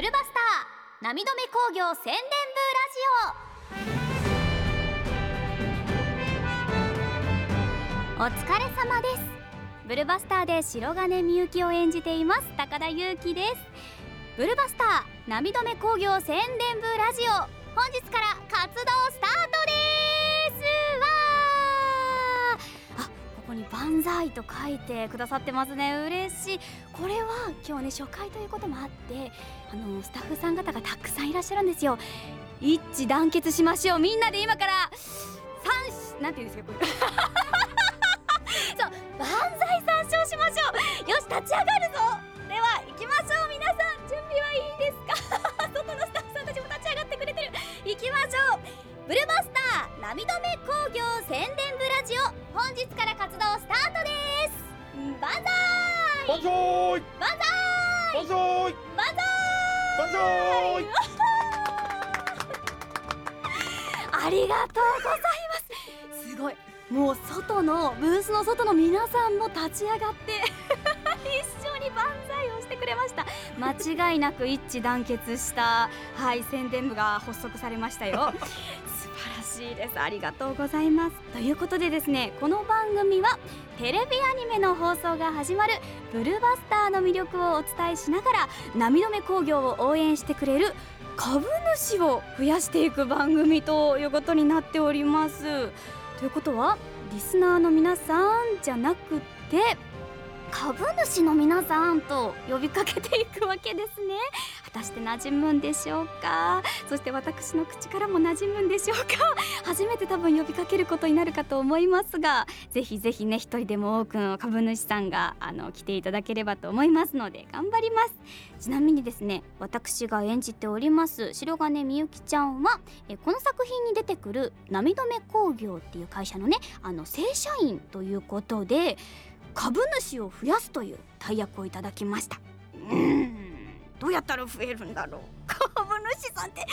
ブルバスター波止め工業宣伝部ラジオ。お疲れ様です。ブルバスターで白金みゆきを演じています高田裕希です。ブルバスター波止め工業宣伝部ラジオ。本日から活動スタートです。ここに万歳と書いてくださってますね。嬉しい。これは今日ね初回ということもあってあのスタッフさん方がたくさんいらっしゃるんですよ。一致団結しましょう。みんなで今から三なんて言うんですかこれ。そう万歳三唱しましょう。よし立ち上がるぞ。では行きましょう。皆さん準備はいいですか？外のスタッフさんたちも立ち上がってくれてる。行きましょう。ブルバスター波止め工業宣伝部ジオ本日から活動スタートです。万歳万歳万歳万歳万歳万歳ありがとうございます。すごい。もう外のブースの外の皆さんも立ち上がって一緒に万歳をしてくれました。間違いなく一致団結したはい宣伝部が発足されましたよ。素晴らしいです。ありがとうございます。ということでですねこの番組はテレビアニメの放送が始まるブルーバスターの魅力をお伝えしながら波止め工業を応援してくれる株主を増やしていく番組ということになっております。ということはリスナーの皆さんじゃなくて株主の皆さんと呼びかけていくわけですね。果たして馴染むんでしょうか？そして私の口からも馴染むんでしょうか？初めて多分呼びかけることになるかと思いますがぜひぜひね一人でも多くの株主さんがあの来ていただければと思いますので頑張ります。ちなみにですね私が演じております白金みゆきちゃんはえこの作品に出てくる波止め工業っていう会社のねあの正社員ということで株主を増やすという大役をいただきました。うん。どうやったら増えるんだろう。株主さんって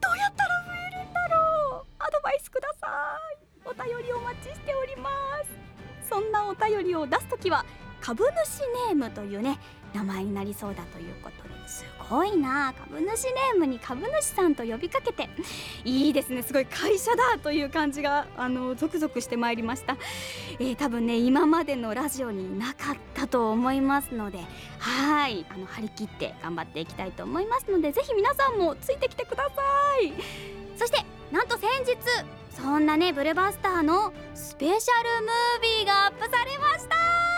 どうやったら増えるんだろう。アドバイスください。お便りお待ちしております。そんなお便りを出すときは株主ネームというね名前になりそうだということで。すごいな。株主ネームに株主さんと呼びかけて。いいですね。すごい会社だという感じがあのゾクゾクしてまいりました、えー、多分ね今までのラジオになかったと思いますのではい。あの張り切って頑張っていきたいと思いますのでぜひ皆さんもついてきてください。そしてなんと先日そんなねブルバスターのスペシャルムービーがアップされました。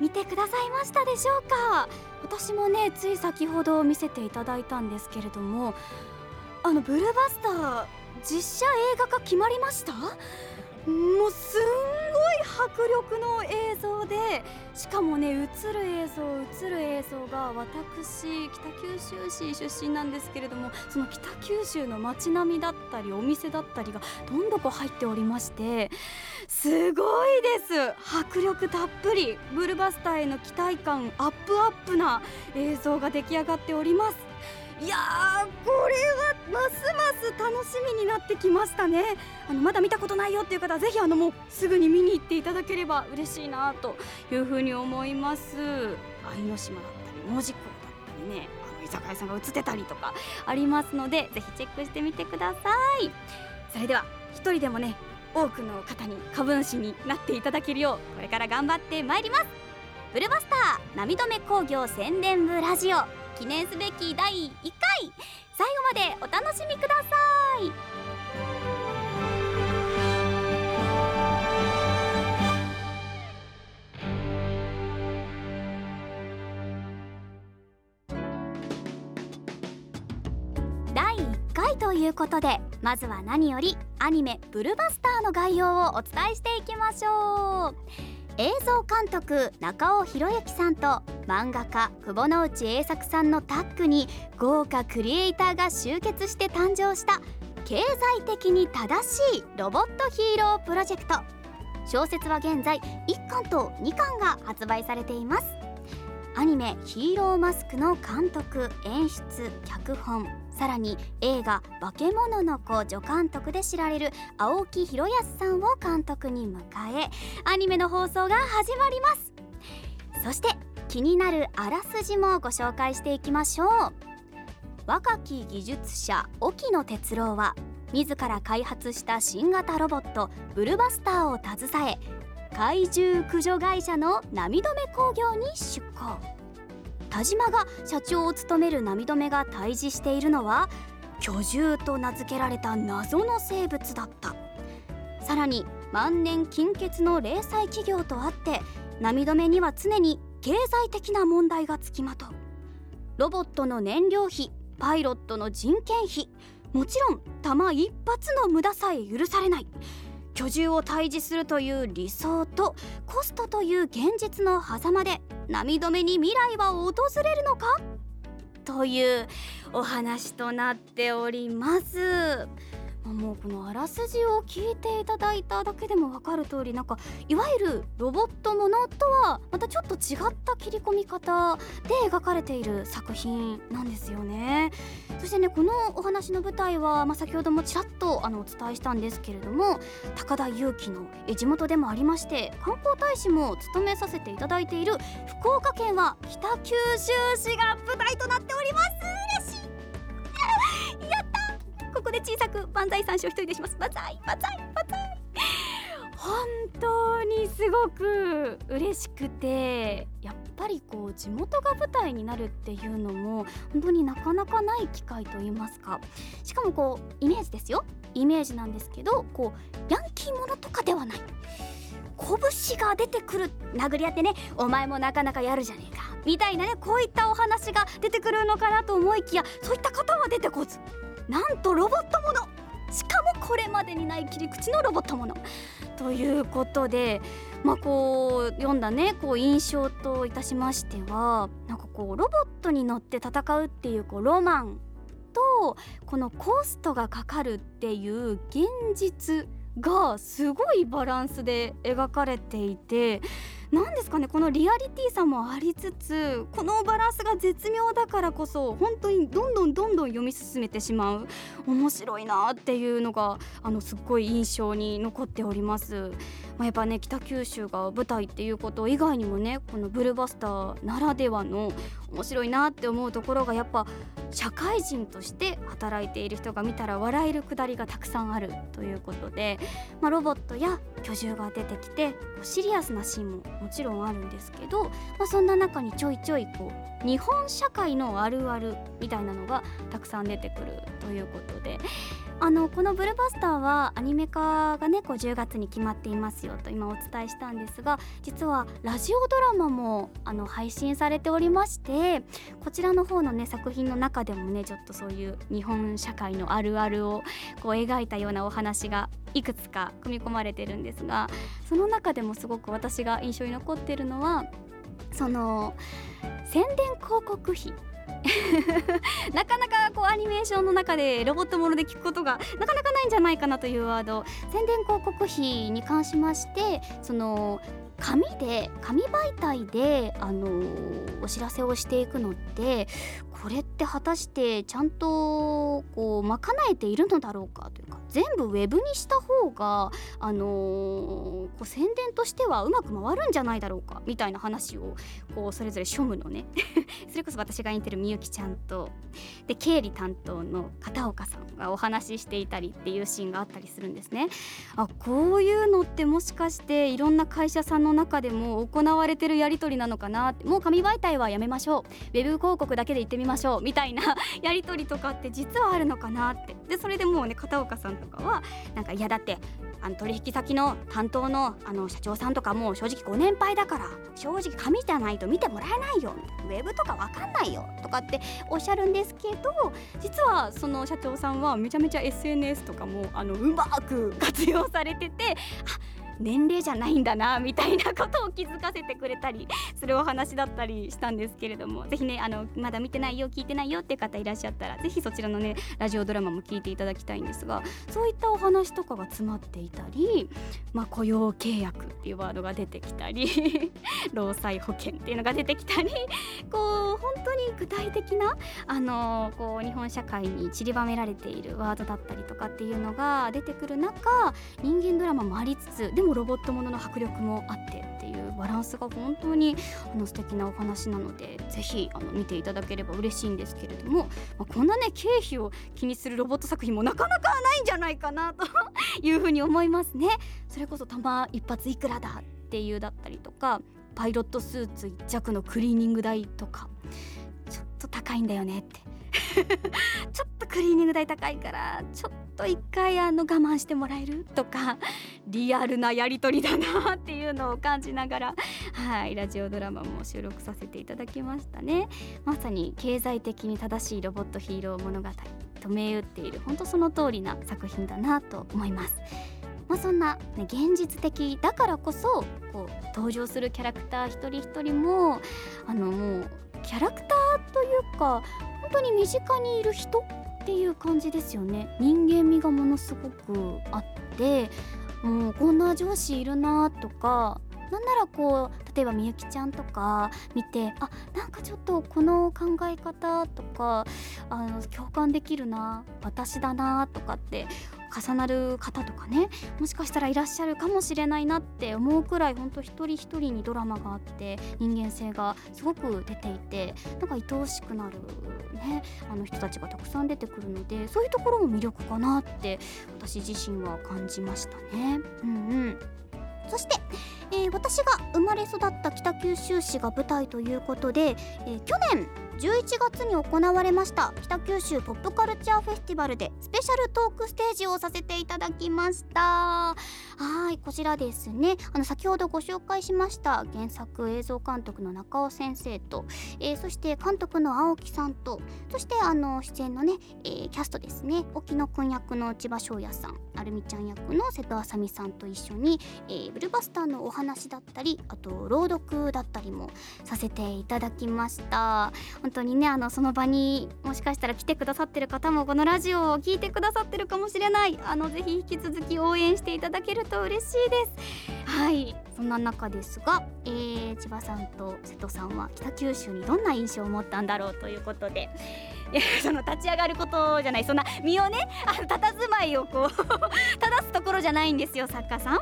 見てくださいましたでしょうか？私もねつい先ほど見せていただいたんですけれどもあのブルーバスター実写映画化決まりました？もうすんごい迫力の映像でしかもね映る映像映る映像が私北九州市出身なんですけれどもその北九州の街並みだったりお店だったりがどんどこ入っておりましてすごいです。迫力たっぷりブルバスターへの期待感アップアップな映像が出来上がっております。いやーこれはますます楽しみになってきましたね。あのまだ見たことないよっていう方はぜひあのもうすぐに見に行っていただければ嬉しいなというふうに思います。愛の島だったり門司港だったりねあの居酒屋さんが映ってたりとかありますのでぜひチェックしてみてください。それでは一人でもね多くの方に株主になっていただけるようこれから頑張ってまいります。ブルバスター波止め工業宣伝部ラジオ。記念すべき第1回。最後までお楽しみください。第1回ということでまずは何よりアニメ「ブルバスター」の概要をお伝えしていきましょう。映像監督中尾博之さんと漫画家久保之内栄作さんのタッグに豪華クリエイターが集結して誕生した経済的に正しいロボットヒーロープロジェクト。小説は現在1巻と2巻が発売されています。アニメ「ヒーローマスク」の監督演出脚本さらに映画「化け物の子」助監督で知られる青木博康さんを監督に迎えアニメの放送が始まります。そして気になるあらすじもご紹介していきましょう。若き技術者沖野哲郎は自ら開発した新型ロボットブルバスターを携え怪獣駆除会社の波止め工業に出向。田島が社長を務める波止めが対峙しているのは巨獣と名付けられた謎の生物だった。さらに万年金欠の零細企業とあって波止めには常に経済的な問題がつきまとう。ロボットの燃料費パイロットの人件費もちろん弾一発の無駄さえ許されない。居住を退治するという理想とコストという現実の狭間で波止めに未来は訪れるのか？というお話となっております。もうこのあらすじを聞いていただいただけでも分かる通りなんかいわゆるロボットものとはまたちょっと違った切り込み方で描かれている作品なんですよね。そしてねこのお話の舞台は、まあ、先ほどもちらっとあのお伝えしたんですけれども高田裕樹の地元でもありまして観光大使も務めさせていただいている福岡県は北九州市が舞台となっております。ここで小さく万歳三唱一人でします。万歳万歳万歳。本当にすごく嬉しくてやっぱりこう地元が舞台になるっていうのも本当になかなかない機会といいますか。しかもこうイメージですよ。イメージなんですけどこうヤンキーものとかではない。拳が出てくる殴り合ってねお前もなかなかやるじゃねえか。みたいなねこういったお話が出てくるのかなと思いきやそういった方は出てこず。なんとロボットもの。しかもこれまでにない切り口のロボットもの。ということでまあこう読んだねこう印象といたしましてはなんかこうロボットに乗って戦うっていうこうロマンとこのコストがかかるっていう現実がすごいバランスで描かれていて何ですかねこのリアリティさもありつつこのバランスが絶妙だからこそ本当にどんどんどんどん読み進めてしまう面白いなっていうのがあのすっごい印象に残っております。まあ、やっぱね北九州が舞台っていうこと以外にもねこのブルーバスターならではの面白いなって思うところがやっぱ社会人として働いている人が見たら笑えるくだりがたくさんあるということで、まあ、ロボットや居住が出てきてシリアスなシーンももちろんあるんですけど、まあ、そんな中にちょいちょいこう日本社会のあるあるみたいなのがたくさん出てくるということであのこの「ブルバスター」はアニメ化がねこう10月に決まっていますよと今お伝えしたんですが実はラジオドラマもあの配信されておりましてこちらの方のね作品の中でもねちょっとそういう日本社会のあるあるをこう描いたようなお話がいくつか組み込まれてるんですがその中でもすごく私が印象に残ってるのはその宣伝広告費。なかなかこうアニメーションの中でロボットもので聞くことがなかなかないんじゃないかなというワード。宣伝広告費に関しましてその紙で紙媒体で、あの、お知らせをしていくのってこれって果たしてちゃんとこう賄えているのだろうかというか全部ウェブにした方が、あのー、こう宣伝としてはうまく回るんじゃないだろうかみたいな話をこうそれぞれ庶務のね それこそ私が演じてるみゆきちゃんとで経理担当の片岡さんがお話ししていたりっていうシーンがあったりするんですね。あこういうのってもしかしていろんな会社さんの中でも行われてるやり取りなのかなってもう紙媒体はやめましょうウェブ広告だけで言ってみましょうみたいな やり取りとかって実はあるのかなって。でそれでもうね片岡さんとかはなんかいやだってあの取引先の担当のあの社長さんとかも正直ご年配だから正直紙じゃないと見てもらえないよ。ウェブとかわかんないよとかっておっしゃるんですけど実はその社長さんはめちゃめちゃ SNS とかもあのうまく活用されててあ年齢じゃないんだなみたいなことを気づかせてくれたりするお話だったりしたんですけれどもぜひねあのまだ見てないよ聞いてないよっていう方いらっしゃったらぜひそちらのねラジオドラマも聞いていただきたいんですがそういったお話とかが詰まっていたり、まあ、雇用契約っていうワードが出てきたり 労災保険っていうのが出てきたりこう本当に具体的なあのこう日本社会に散りばめられているワードだったりとかっていうのが出てくる中人間ドラマもありつつでもロボットものの迫力もあってっていうバランスが本当にあの素敵なお話なのでぜひあの見ていただければ嬉しいんですけれども、まあ、こんなね経費を気にするロボット作品もなかなかないんじゃないかなというふうに思いますね。それこそ弾一発いくらだっていうだったりとかパイロットスーツ1着のクリーニング代とかちょっと高いんだよねって。ちょっとクリーニング代高いからちょっと一回あの我慢してもらえるとか リアルなやり取りだなっていうのを感じながら はいラジオドラマも収録させていただきましたね。まさに経済的に正しいロボットヒーロー物語と銘打っている本当その通りな作品だなと思います。まあ、そんな、ね、現実的だからこそこう登場するキャラクター一人一人もあのもうキャラクターというか本当に身近にいる人っていう感じですよね。人間味がものすごくあってもうこんな上司いるなとかなんならこう例えばみゆきちゃんとか見てあなんかちょっとこの考え方とかあの共感できるな私だなとかって重なる方とかねもしかしたらいらっしゃるかもしれないなって思うくらい本当一人一人にドラマがあって人間性がすごく出ていてなんか愛おしくなるねあの人たちがたくさん出てくるのでそういうところも魅力かなって私自身は感じましたね。うんうんそして、えー、私が生まれ育った北九州市が舞台ということで、えー、去年11月に行われました北九州ポップカルチャーフェスティバルでスペシャルトークステージをさせていただきました。はいこちらですね。あの先ほどご紹介しました原作映像監督の中尾先生と、えー、そして監督の青木さんとそしてあの出演のね、えー、キャストですね。沖野くん役の千葉翔也さんアルミちゃん役の瀬戸あさみさんと一緒に、えー、ブルバスターのお話だったりあと朗読だったりもさせていただきました。本当にねあのその場にもしかしたら来てくださってる方もこのラジオを聞いてくださってるかもしれない。あのぜひ引き続き応援していただけると嬉しいです。はい。そんな中ですが、えー、千葉さんと瀬戸さんは北九州にどんな印象を持ったんだろうということで その立ち上がることじゃないそんな身をね あの佇まいをこう 正すところじゃないんですよ作家さん。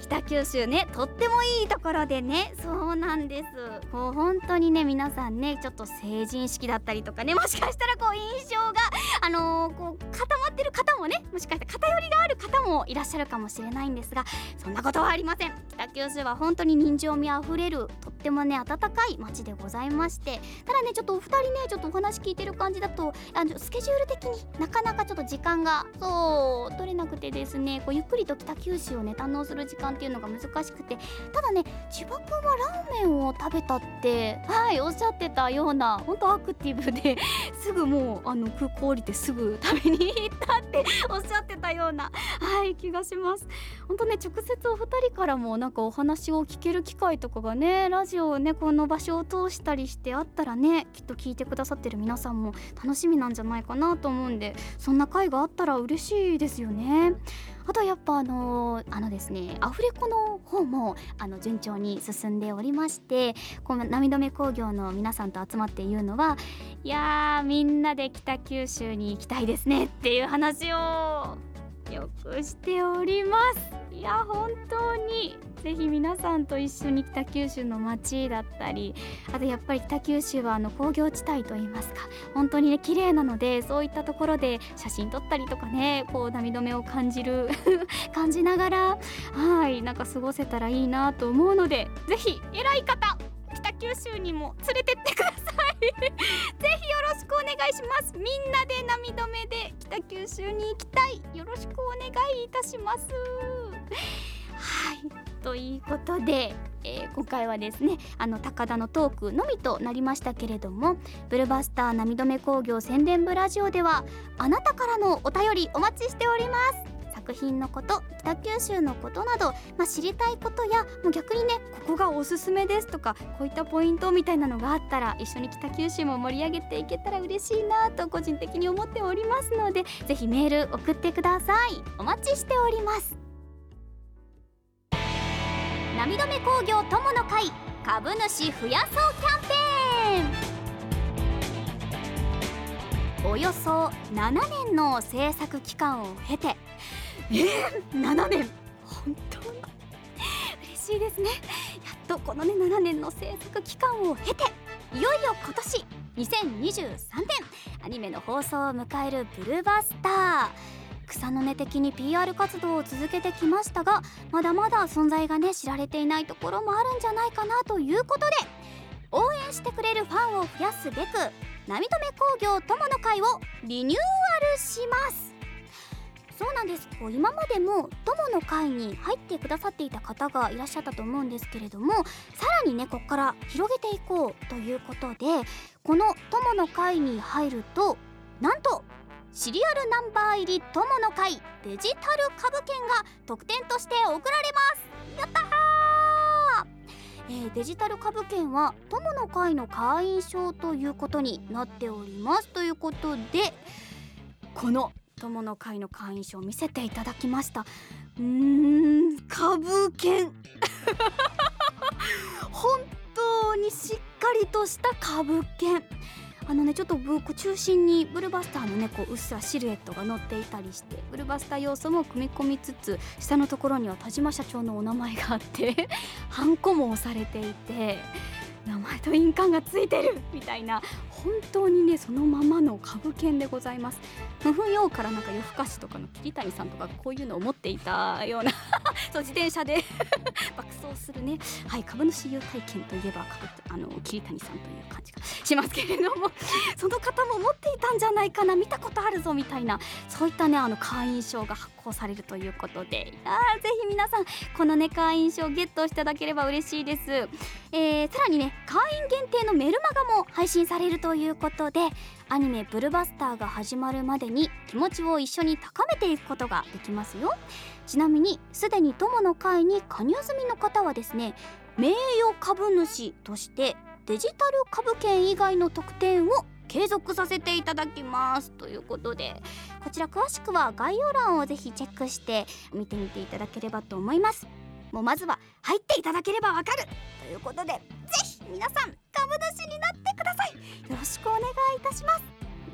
北九州ねとってもいいところでねそうなんです。こう本当にね皆さんねちょっと成人式だったりとかねもしかしたらこう印象があのー、こう固まってる方もねもしかしたら偏りがある方もいらっしゃるかもしれないんですがそんなことはありません。北九州は本当に人情味あふれるとってもね温かい街でございましてただねちょっとお二人ねちょっとお話聞いてる感じだとあのスケジュール的になかなかちょっと時間がそう取れなくてですねこうゆっくりと北九州をね堪能する時間っていうのが難しくてただね千葉君はラーメンを食べたってはいおっしゃってたような本当アクティブで すぐもうあの空港降りてすぐ食べに行ったっておっしゃってたようなはい気がします。本当ね直接お二人からもなんかお話を聞ける機会とかがねラジオをねこの場所を通したりしてあったらねきっと聞いてくださってる皆さんも楽しみなんじゃないかなと思うんでそんな回があったら嬉しいですよね。あとやっぱあのあのですねアフレコの方もあの順調に進んでおりましてこの涙目工業の皆さんと集まって言うのはいやーみんなで北九州に行きたいですねっていう話をよくしております。いや本当に。ぜひ皆さんと一緒に北九州の街だったりあとやっぱり北九州はあの工業地帯といいますか本当にね綺麗なのでそういったところで写真撮ったりとかねこう涙目を感じる 感じながらはいなんか過ごせたらいいなと思うのでぜひ偉い方北九州にも連れてってください。ぜひよろしくお願いします。みんなで涙目で北九州に行きたい。よろしくお願いいたします。はい。ということで、えー、今回はですねあの高田のトークのみとなりましたけれどもブルバスター涙目工業宣伝部ラジオではあなたからのお便りお待ちしております。作品のこと北九州のことなど、まあ、知りたいことやもう逆にねここがおすすめですとかこういったポイントみたいなのがあったら一緒に北九州も盛り上げていけたら嬉しいなと個人的に思っておりますのでぜひメール送ってください。お待ちしております。涙目工業友の会株主増やそうキャンペーン。およそ7年の制作期間を経てえー、7年。本当に嬉しいですね。やっとこのね7年の制作期間を経ていよいよ今年2023年アニメの放送を迎えるブルーバスター。草の根的に PR 活動を続けてきましたがまだまだ存在がね知られていないところもあるんじゃないかなということで応援してくれるファンを増やすべく波止工業友の会をリニューアルします。そうなんです。こう今までも友の会に入ってくださっていた方がいらっしゃったと思うんですけれどもさらにねここから広げていこうということでこの友の会に入るとなんとシリアルナンバー入り友の会デジタル株券が特典として贈られます。やったー、えー、デジタル株券は友の会の会員証ということになっております。ということでこの友の会の会員証を見せていただきました。うーん株券。本当にしっかりとした株券。あのねちょっと僕中心にブルバスターのねこううっすらシルエットが載っていたりしてブルバスター要素も組み込みつつ下のところには田島社長のお名前があって ハンコも押されていて名前と印鑑がついてるみたいな本当にねそのままの株券でございます。ふふようからなんか夜更かしとかの桐谷さんとかこういうのを持っていたような そう自転車で 爆走するね。はい株主優待券といえばあの桐谷さんという感じがしますけれども その方も持っていたんじゃないかな見たことあるぞみたいなそういったねあの会員証が発行されるということで。あぜひ皆さんこのね会員証ゲットしていただければ嬉しいです、えー、さらにね会員限定のメルマガも配信されるとということでアニメ「ブルバスター」が始まるまでに気持ちを一緒に高めていくことができますよ。ちなみにすでに友の会に加入済みの方はですね名誉株主としてデジタル株券以外の特典を継続させていただきます。ということでこちら詳しくは概要欄をぜひチェックして見てみていただければと思います。もうまずは入っていただければわかる。ということでぜひ皆さん株主になってください。よろしくお願いいたします。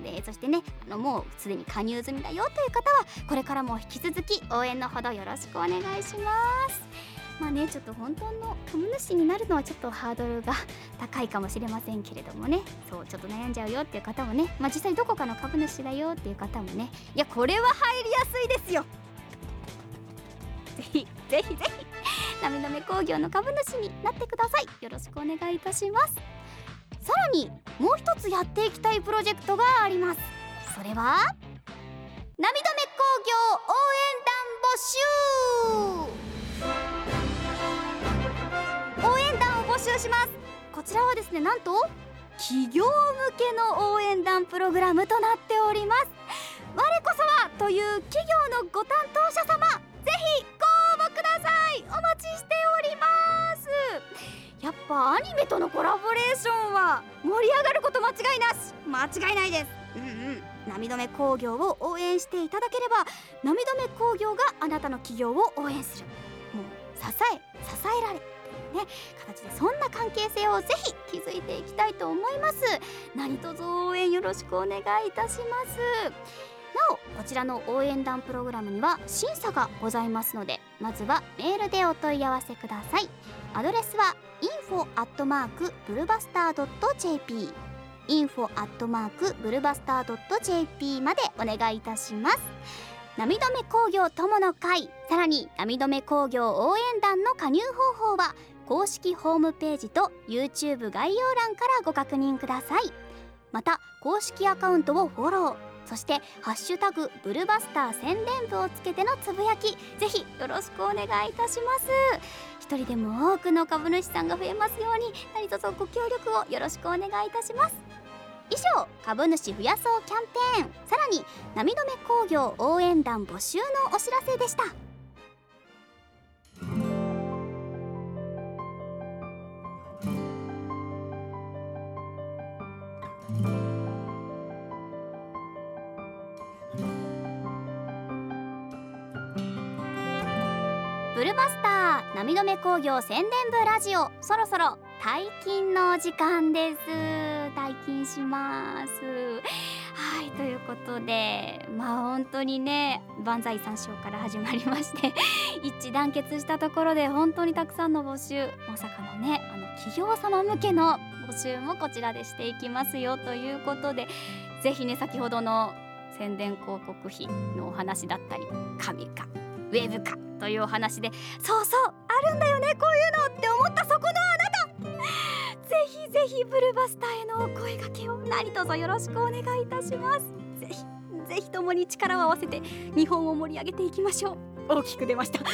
でそしてねあのもうすでに加入済みだよという方はこれからも引き続き応援のほどよろしくお願いします。まあねちょっと本当の株主になるのはちょっとハードルが高いかもしれませんけれどもね。そうちょっと悩んじゃうよっていう方もねまあ実際どこかの株主だよっていう方もねいやこれは入りやすいですよ。ぜひぜひぜひ。なみなめ工業の株主になってください。よろしくお願いいたします。さらにもう一つやっていきたいプロジェクトがあります。それはなみだめ工業応援団募集。応援団を募集します。こちらはですねなんと企業向けの応援団プログラムとなっております。我こそはという企業のご担当者様。お待ちしております。やっぱアニメとのコラボレーションは盛り上がること間違いなし。間違いないです。うんうん。波止め工業を応援していただければ波止め工業があなたの企業を応援する。もう支え支えられね。形でそんな関係性をぜひ築いていきたいと思います。何卒応援よろしくお願いいたします。なおこちらの応援団プログラムには審査がございますのでまずはメールでお問い合わせください。アドレスは info アットマークブルバスター .jp info アットマークブルバスター .jp までお願いいたします。波止め工業友の会さらに波止め工業応援団の加入方法は公式ホームページと YouTube 概要欄からご確認ください。また公式アカウントをフォロー。そして「ハッシュタグブルバスター宣伝部」をつけてのつぶやきぜひよろしくお願いいたします。一人でも多くの株主さんが増えますように何卒ご協力をよろしくお願いいたします。以上株主増やそうキャンペーン。さらに波止め工業応援団募集のお知らせでした。波止め工業宣伝部ラジオそろそろ退勤の時間です。退勤します。はいということでまあ本当にね万歳三章から始まりまして 一致団結したところで本当にたくさんの募集まさかのねあの企業様向けの募集もこちらでしていきますよということでぜひね先ほどの宣伝広告費のお話だったり紙かウェブかというお話でそうそうあるんだよねこういうのって思ったそこのあなた。ぜひぜひブルバスターへのお声掛けを何卒よろしくお願いいたします。ぜひぜひともに力を合わせて日本を盛り上げていきましょう。大きく出ました。盛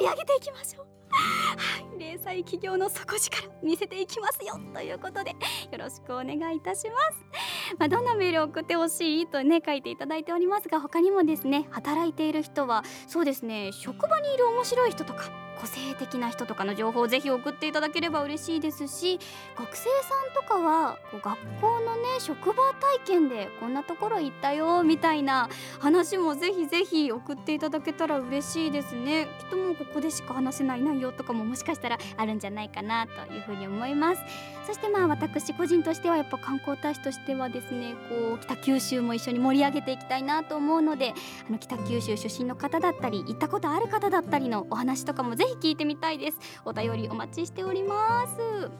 り上げていきましょう。はい零細企業の底力見せていきますよということでよろしくお願いいたします。まあ、どんなメールを送ってほしいとね書いていただいておりますが他にもですね働いている人はそうですね職場にいる面白い人とか個性的な人とかの情報をぜひ送っていただければ嬉しいですし学生さんとかはこう学校のね職場体験でこんなところ行ったよみたいな話もぜひぜひ送っていただけたら嬉しいですね。きっともうここでしか話せない内容とかももしかしたらあるんじゃないかなというふうに思います。そしてまあ私個人としてはやっぱ観光大使としてはですねこう北九州も一緒に盛り上げていきたいなと思うのであの北九州出身の方だったり行ったことある方だったりのお話とかもぜひ聞いてみたいです。お便りお待ちしております、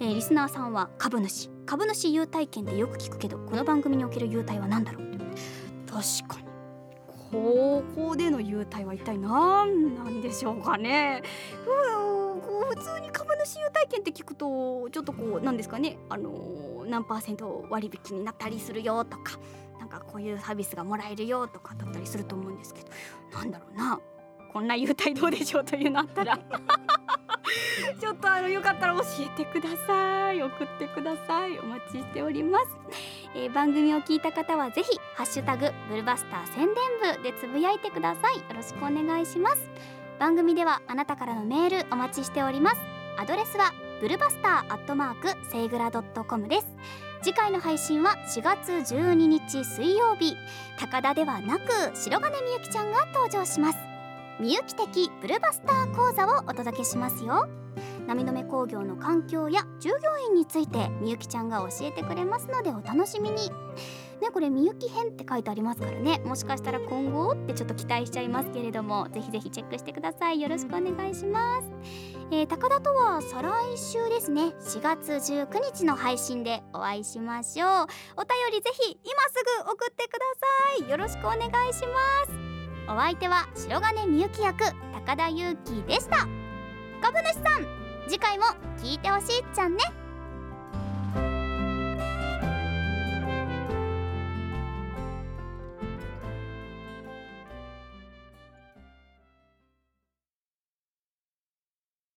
えー、リスナーさんは株主。株主優待券でよく聞くけどこの番組における優待は何だろう確かに。高校での優待は一体何なんでしょうかね。普通に株主優待券って聞くとちょっとこうなんですかね。あのー、何パーセント割引になったりするよとかなんかこういうサービスがもらえるよとかだったりすると思うんですけどなんだろうな。こんな優待どうでしょうというのあったら。ちょっとあのよかったら教えてください。送ってください。お待ちしております、えー、番組を聞いた方はぜひハッシュタグブルバスター宣伝部でつぶやいてください。よろしくお願いします。番組ではあなたからのメールお待ちしております。アドレスはブルバスターアットマークセイグラドットコムです。次回の配信は4月12日水曜日。高田ではなく白金みゆきちゃんが登場しますみゆき的ブルバスター講座をお届けしますよ。波止工業の環境や従業員についてみゆきちゃんが教えてくれますのでお楽しみに。ねこれみゆき編って書いてありますからね。もしかしたら今後ってちょっと期待しちゃいますけれどもぜひぜひチェックしてください。よろしくお願いします、えー、高田とは再来週ですね。4月19日の配信でお会いしましょう。お便りぜひ今すぐ送ってください。よろしくお願いします。お相手は白金みゆき役高田裕樹でした。株主さん次回も聞いてほしいっちゃんね。